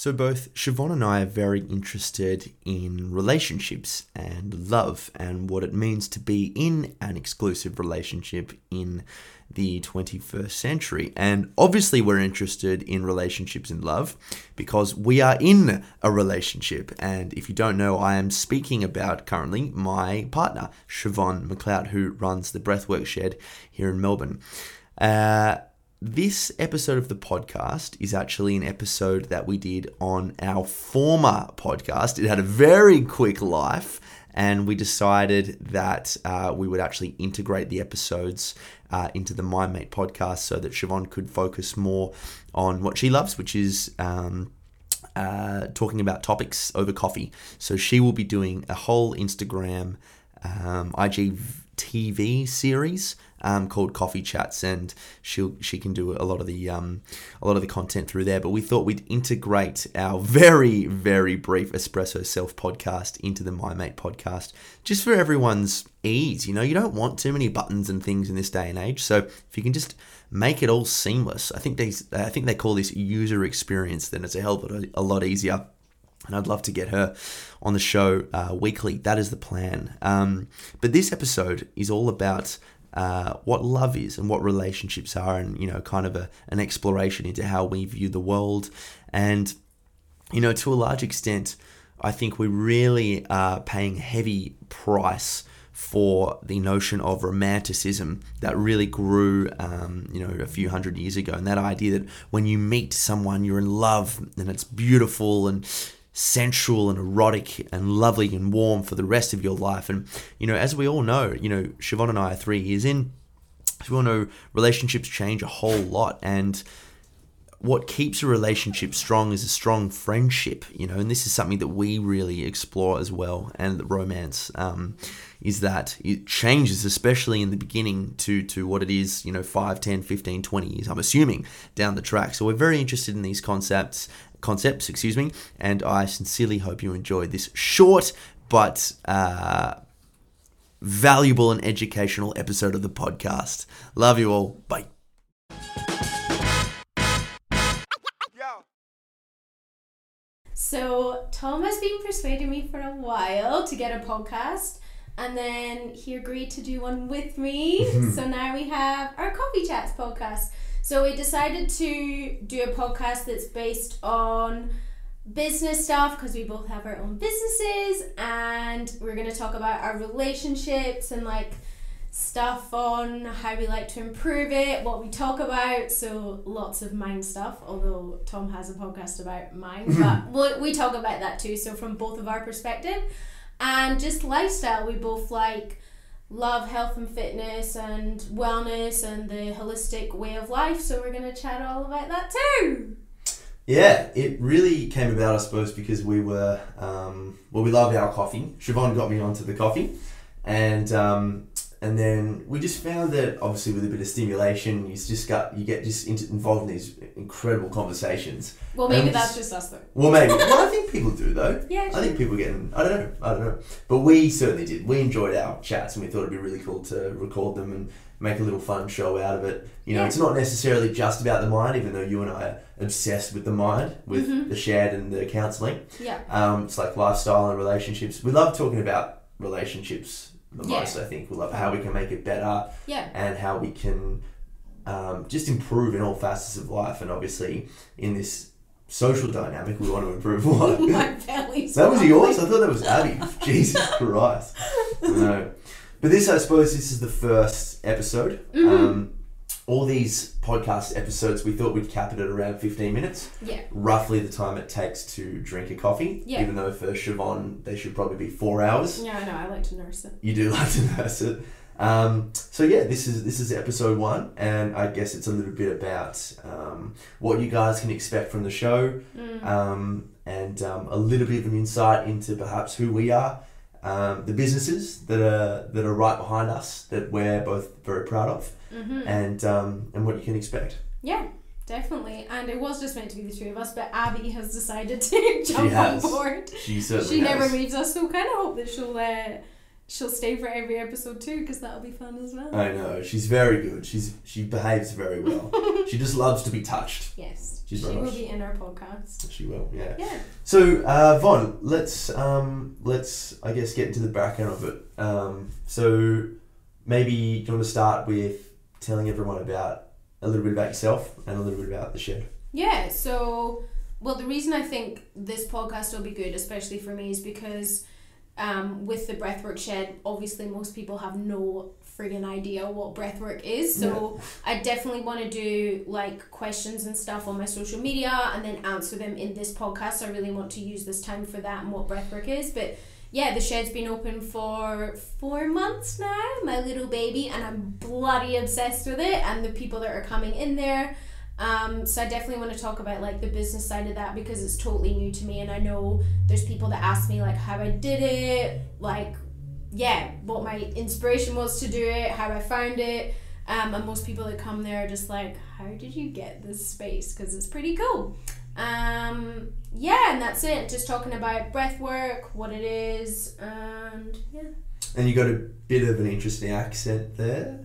So, both Siobhan and I are very interested in relationships and love and what it means to be in an exclusive relationship in the 21st century. And obviously, we're interested in relationships and love because we are in a relationship. And if you don't know, I am speaking about currently my partner, Siobhan Macleod, who runs the Breathwork Shed here in Melbourne. Uh, this episode of the podcast is actually an episode that we did on our former podcast. It had a very quick life, and we decided that uh, we would actually integrate the episodes uh, into the My Mate podcast so that Siobhan could focus more on what she loves, which is. Um, uh, talking about topics over coffee. So she will be doing a whole Instagram, um, IGTV series um, called Coffee Chats, and she she can do a lot of the um, a lot of the content through there. But we thought we'd integrate our very very brief espresso self podcast into the My Mate podcast, just for everyone's ease. You know, you don't want too many buttons and things in this day and age, so if you can just make it all seamless, I think they I think they call this user experience. Then it's a hell of a lot easier and I'd love to get her on the show uh, weekly. That is the plan. Um, but this episode is all about uh, what love is and what relationships are, and you know, kind of a, an exploration into how we view the world. And you know, to a large extent, I think we really are paying heavy price for the notion of romanticism that really grew, um, you know, a few hundred years ago, and that idea that when you meet someone, you're in love and it's beautiful and sensual and erotic and lovely and warm for the rest of your life. And, you know, as we all know, you know, Siobhan and I are three years in. As we all know, relationships change a whole lot. And what keeps a relationship strong is a strong friendship, you know, and this is something that we really explore as well. And romance um, is that it changes, especially in the beginning, to, to what it is, you know, 5, 10, 15, 20 years, I'm assuming, down the track. So we're very interested in these concepts concepts, excuse me, and I sincerely hope you enjoyed this short but uh, valuable and educational episode of the podcast. Love you all. Bye. So, Tom has been persuading me for a while to get a podcast, and then he agreed to do one with me. Mm-hmm. so now we have our Coffee Chats podcast. So we decided to do a podcast that's based on business stuff because we both have our own businesses and we're going to talk about our relationships and like stuff on how we like to improve it, what we talk about. So lots of mind stuff, although Tom has a podcast about mine, but we talk about that too. So from both of our perspective and just lifestyle, we both like love health and fitness and wellness and the holistic way of life. So we're going to chat all about that too. Yeah, it really came about, I suppose, because we were, um, well, we love our coffee. Siobhan got me onto the coffee, and um, and then we just found that obviously with a bit of stimulation, you just got you get just involved in these incredible conversations. Well, maybe that's just us though. Well, maybe. well, I think people do though. Yeah. I think people get. I don't know. I don't know. But we certainly did. We enjoyed our chats, and we thought it'd be really cool to record them and make a little fun show out of it. You know, yeah. it's not necessarily just about the mind, even though you and I are obsessed with the mind, with mm-hmm. the shared and the counselling. Yeah. Um, it's like lifestyle and relationships. We love talking about relationships the yeah. most. I think we love how we can make it better. Yeah. And how we can um, just improve in all facets of life, and obviously in this social dynamic, we want to improve what. My belly's. That was yours. I thought that was Abby. Jesus Christ. No. But this, I suppose, this is the first episode. Mm-hmm. Um, all these podcast episodes, we thought we'd cap it at around 15 minutes. Yeah. Roughly the time it takes to drink a coffee. Yeah. Even though for Siobhan, they should probably be four hours. Yeah, I know. I like to nurse it. You do like to nurse it. Um, so yeah, this is this is episode one, and I guess it's a little bit about um, what you guys can expect from the show, mm. um, and um, a little bit of an insight into perhaps who we are, um, the businesses that are that are right behind us that we're both very proud of, mm-hmm. and um, and what you can expect. Yeah, definitely. And it was just meant to be the three of us, but Abby has decided to jump on board. She certainly She has. never leaves us, so kind of hope that she'll uh, she'll stay for every episode too because that'll be fun as well. I know she's very good. She's she behaves very well. she just loves to be touched. yes, She's she will much- be in our podcast. She will, yeah. Yeah. So, uh, Von, let's um, let's I guess get into the background of it. Um, so, maybe do you want to start with telling everyone about a little bit about yourself and a little bit about the shed. Yeah, so well the reason I think this podcast will be good, especially for me, is because um, with the breathwork shed, obviously most people have no friggin' idea what breathwork is. So I definitely want to do like questions and stuff on my social media and then answer them in this podcast. I really want to use this time for that and what breathwork is. But yeah, the shed's been open for four months now, my little baby, and I'm bloody obsessed with it and the people that are coming in there. Um, so I definitely want to talk about like the business side of that because it's totally new to me and I know there's people that ask me like how I did it, like yeah, what my inspiration was to do it, how I found it. Um, and most people that come there are just like, how did you get this space? Because it's pretty cool. Um, yeah, and that's it. Just talking about breath work, what it is, and yeah. And you got a bit of an interesting accent there.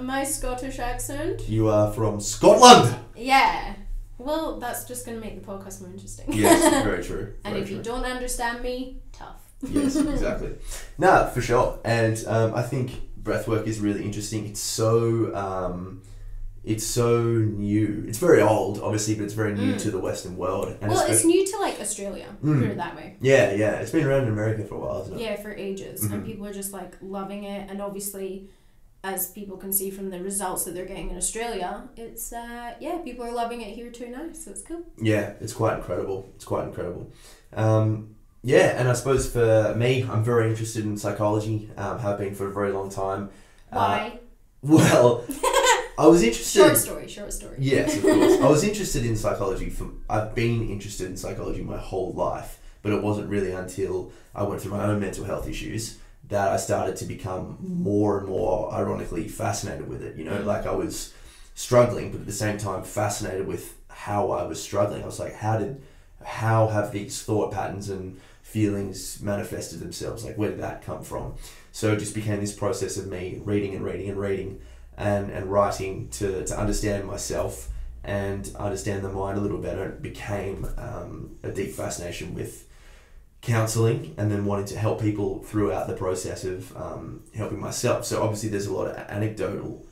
My Scottish accent. You are from Scotland. Yeah. Well, that's just going to make the podcast more interesting. Yes, very true. and very if you don't understand me, tough. yes, exactly. No, for sure. And um, I think breathwork is really interesting. It's so um, it's so new. It's very old, obviously, but it's very new Mm. to the Western world. And well, it's new to like Australia, Mm. put it that way. yeah, yeah. It's been around in America for a while, hasn't it? Yeah, for ages. Mhm. And people are just like loving it. And obviously, as people can see from the results that they're getting in Australia, it's, uh, yeah, people are loving it here too now. So it's cool. Yeah, it's quite incredible. It's quite incredible. Um, yeah, and I suppose for me, I'm very interested in psychology. Um, have been for a very long time. Uh, Why? well, I was interested. short story, short story. Yes, of course. I was interested in psychology. For I've been interested in psychology my whole life, but it wasn't really until I went through my own mental health issues that I started to become more and more, ironically, fascinated with it. You know, like I was struggling, but at the same time fascinated with how I was struggling. I was like, how did, how have these thought patterns and feelings manifested themselves? Like, where did that come from? So it just became this process of me reading and reading and reading and, and writing to, to understand myself and understand the mind a little better. It became um, a deep fascination with counseling and then wanting to help people throughout the process of um, helping myself. So obviously there's a lot of anecdotal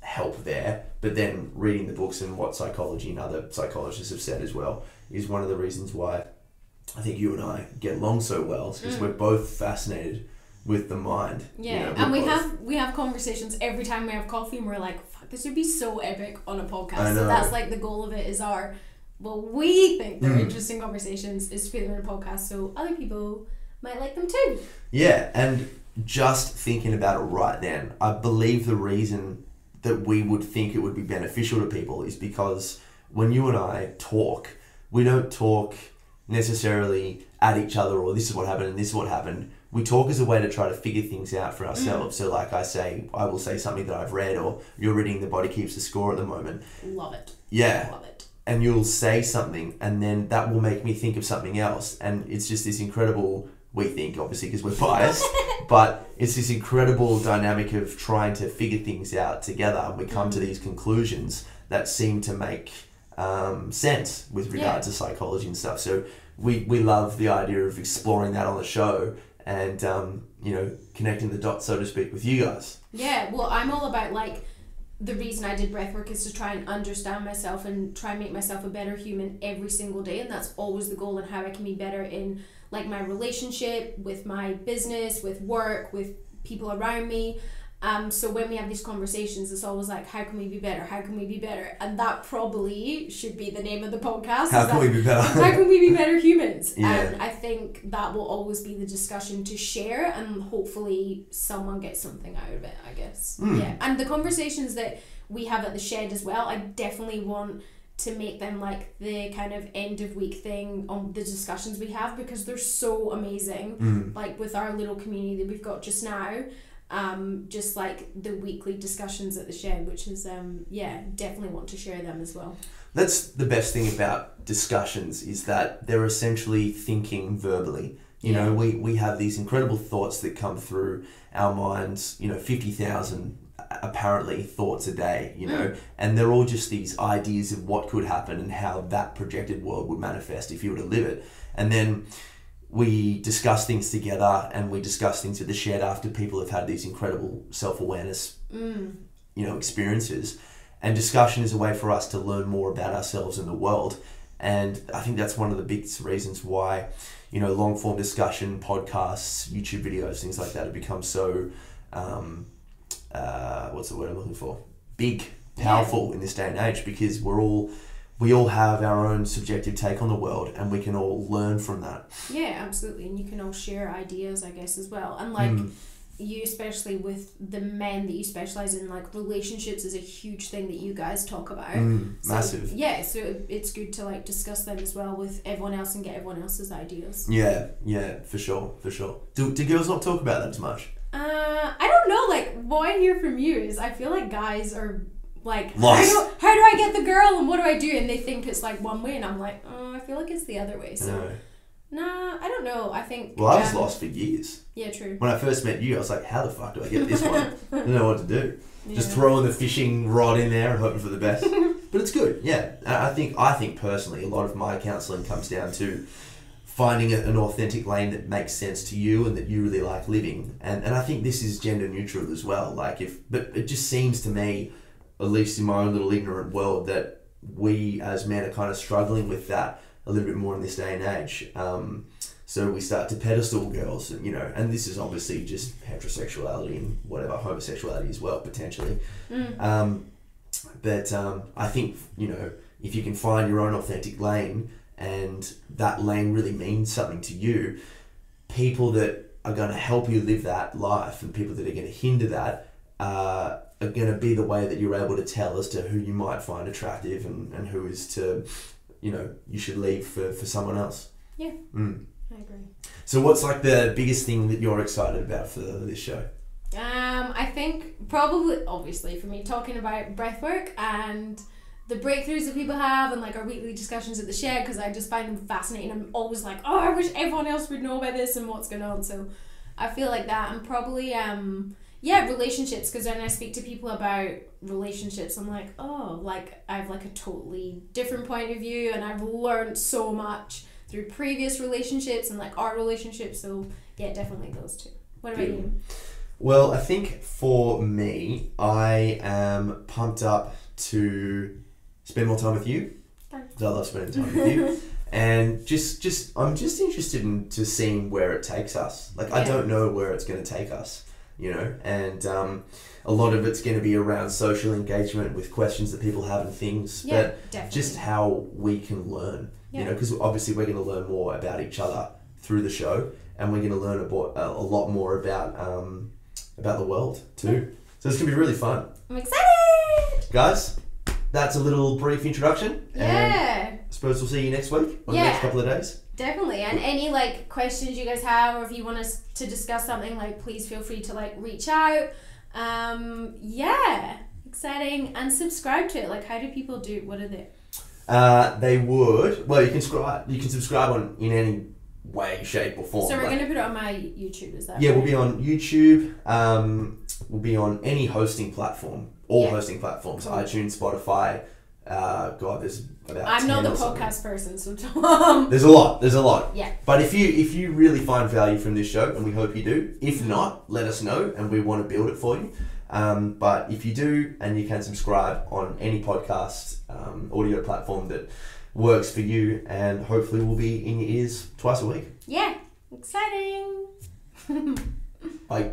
help there, but then reading the books and what psychology and other psychologists have said as well is one of the reasons why I think you and I get along so well because Mm. we're both fascinated with the mind. you Yeah, know, and both- have we have conversations every time we have coffee, and we're like, "Fuck, this would be so epic on a podcast." So that's like the goal of it is our, well, we think they're Mm. interesting conversations is to put them in a podcast, so other people might like them too. Yeah, and just thinking about it right then, I believe the reason that we would think it would be beneficial to people is because when you and I talk, we don't talk necessarily at each other or this is what happened and this is what happened. We talk as a way to try to figure things out for ourselves. So, like I say, I will say something that I've read, or you're reading The Body Keeps the Score at the moment. Love it. Yeah, Love it. and you'll say something and then that will make me think of something else and it's just this incredible we think obviously because we're biased but it's this incredible dynamic of trying to figure things out together and we come to these conclusions that seem to make um, sense with regard Yeah. to psychology and stuff so we, we love the idea of exploring that on the show and um, you know connecting the dots so to speak with you guys Yeah, well, I'm all about like the reason I did breathwork is to try and understand myself and try and make myself a better human every single day, and that's always the goal and how I can be better in like my relationship with my business, with work, with people around me. Um, so when we have these conversations, it's always like, how can we be better? How can we be better? And that probably should be the name of the podcast. how can that- we be better how can we be better humans? Yeah. And I think that will always be the discussion to share, and hopefully someone gets something out of it. I guess. Mm. Yeah, and the conversations that we have at the shed as well, I definitely want to make them like the kind of end of week thing on the discussions we have because they're so amazing. Mm. Like with our little community that we've got just now. Um, just like the weekly discussions at the shed, which is um, yeah, definitely want to share them as well. That's the best thing about discussions is that they're essentially thinking verbally. You Yeah. know, we, we have these incredible thoughts that come through our minds, you know, 50,000 apparently thoughts a day, you know, and they're all just these ideas of what could happen and how that projected world would manifest if you were to live it. And then we discuss things together and we discuss things at the shed after people have had these incredible self awareness, Mm. you know, experiences. And discussion is a way for us to learn more about ourselves and the world. And I think that's one of the biggest reasons why, you know, long form discussion, podcasts, YouTube videos, things like that have become so, um, uh, what's the word I'm looking for? Big, powerful in this day and age because we're all, we all have our own subjective take on the world and we can all learn from that. Yeah, absolutely. And you can all share ideas, I guess, as well. And like Mm. you, especially with the men that you specialize in, like relationships is a huge thing that you guys talk about. Mm, So, massive. Yeah, so it's good to like discuss them as well with everyone else and get everyone else's ideas. Yeah, yeah, for sure, for sure. Do, do girls not talk about that as much? Uh, I don't know. Like what I hear from you is I feel like guys are like Lost. How, do, how do I get the girl and what do I do? And they think it's like one way, and I'm like, oh, I feel like it's the other way. So No. nah, I don't know. I think. Well, I was um, lost for years. Yeah, true. When I first met you, I was like, how the fuck do I get this one? I don't know what to do. Just throwing the fishing rod in there and hoping for the best. but it's good, yeah. And I think I think personally, a lot of my counselling comes down to finding a, an authentic lane that makes sense to you and that you really like living. And and I think this is gender neutral as well. Like if, but it just seems to me, at least in my own little ignorant world, that we as men are kind of struggling with that a little bit more in this day and age. Um, so we start to pedestal girls, you know, and this is obviously just heterosexuality and whatever homosexuality as well potentially. Mm. Um, but um, I think you know if you can find your own authentic lane and that lane really means something to you, people that are going to help you live that life and people that are going to hinder that uh, are going to be the way that you're able to tell as to who you might find attractive and, and who is to, you know, you should leave for, for someone else. Yeah. Mm. I agree. So what's like the biggest thing that you're excited about for this show? Um, I think probably, obviously, for me, talking about breathwork and the breakthroughs that people have and like our weekly discussions at the shed because I just find them fascinating. I'm always like, oh, I wish everyone else would know about this and what's going on. So I feel like that. And probably, um, yeah, relationships because when I speak to people about relationships, I'm like, oh, like I have like a totally different point of view and I've learned so much through previous relationships and like our relationships. So yeah, definitely those two. What about you? Well, I think for me, I am pumped up to spend more time with you. Thanks. 'cause I love spending time with you. And just, just, I'm just interested in to seeing where it takes us. Like I don't know where it's going to take us, you know. And um, a lot of it's going to be around social engagement with questions that people have and things. Yeah, But definitely. just how we can learn, you know, because obviously we're going to learn more about each other through the show, and we're going to learn about a, a lot more about um, about the world too. So it's going to be really fun, I'm excited. guys. That's a little brief introduction. Yeah, suppose we'll see you next week or the Yeah. next couple of days. definitely. And any like questions you guys have, or if you want us to discuss something, like please feel free to like reach out. Um, yeah, exciting. And subscribe to it. Like, how do people do? What are they? Uh, they would. Well, you can subscribe. You can subscribe on in any way, shape, or form. So we're gonna put it on my YouTube. Is that Yeah, right? we'll be on YouTube. Um, we'll be on any hosting platform, all Yeah. hosting platforms, Cool. iTunes, Spotify. Uh, God, there's about. I'm not the podcast person, so Tom. There's a lot. There's a lot. Yeah. But if you if you really find value from this show, and we hope you do, if not, let us know, and we want to build it for you. Um, but if you do, and you can subscribe on any podcast um, audio platform that works for you, and hopefully we'll be in your ears twice a week. yeah, exciting. Bye.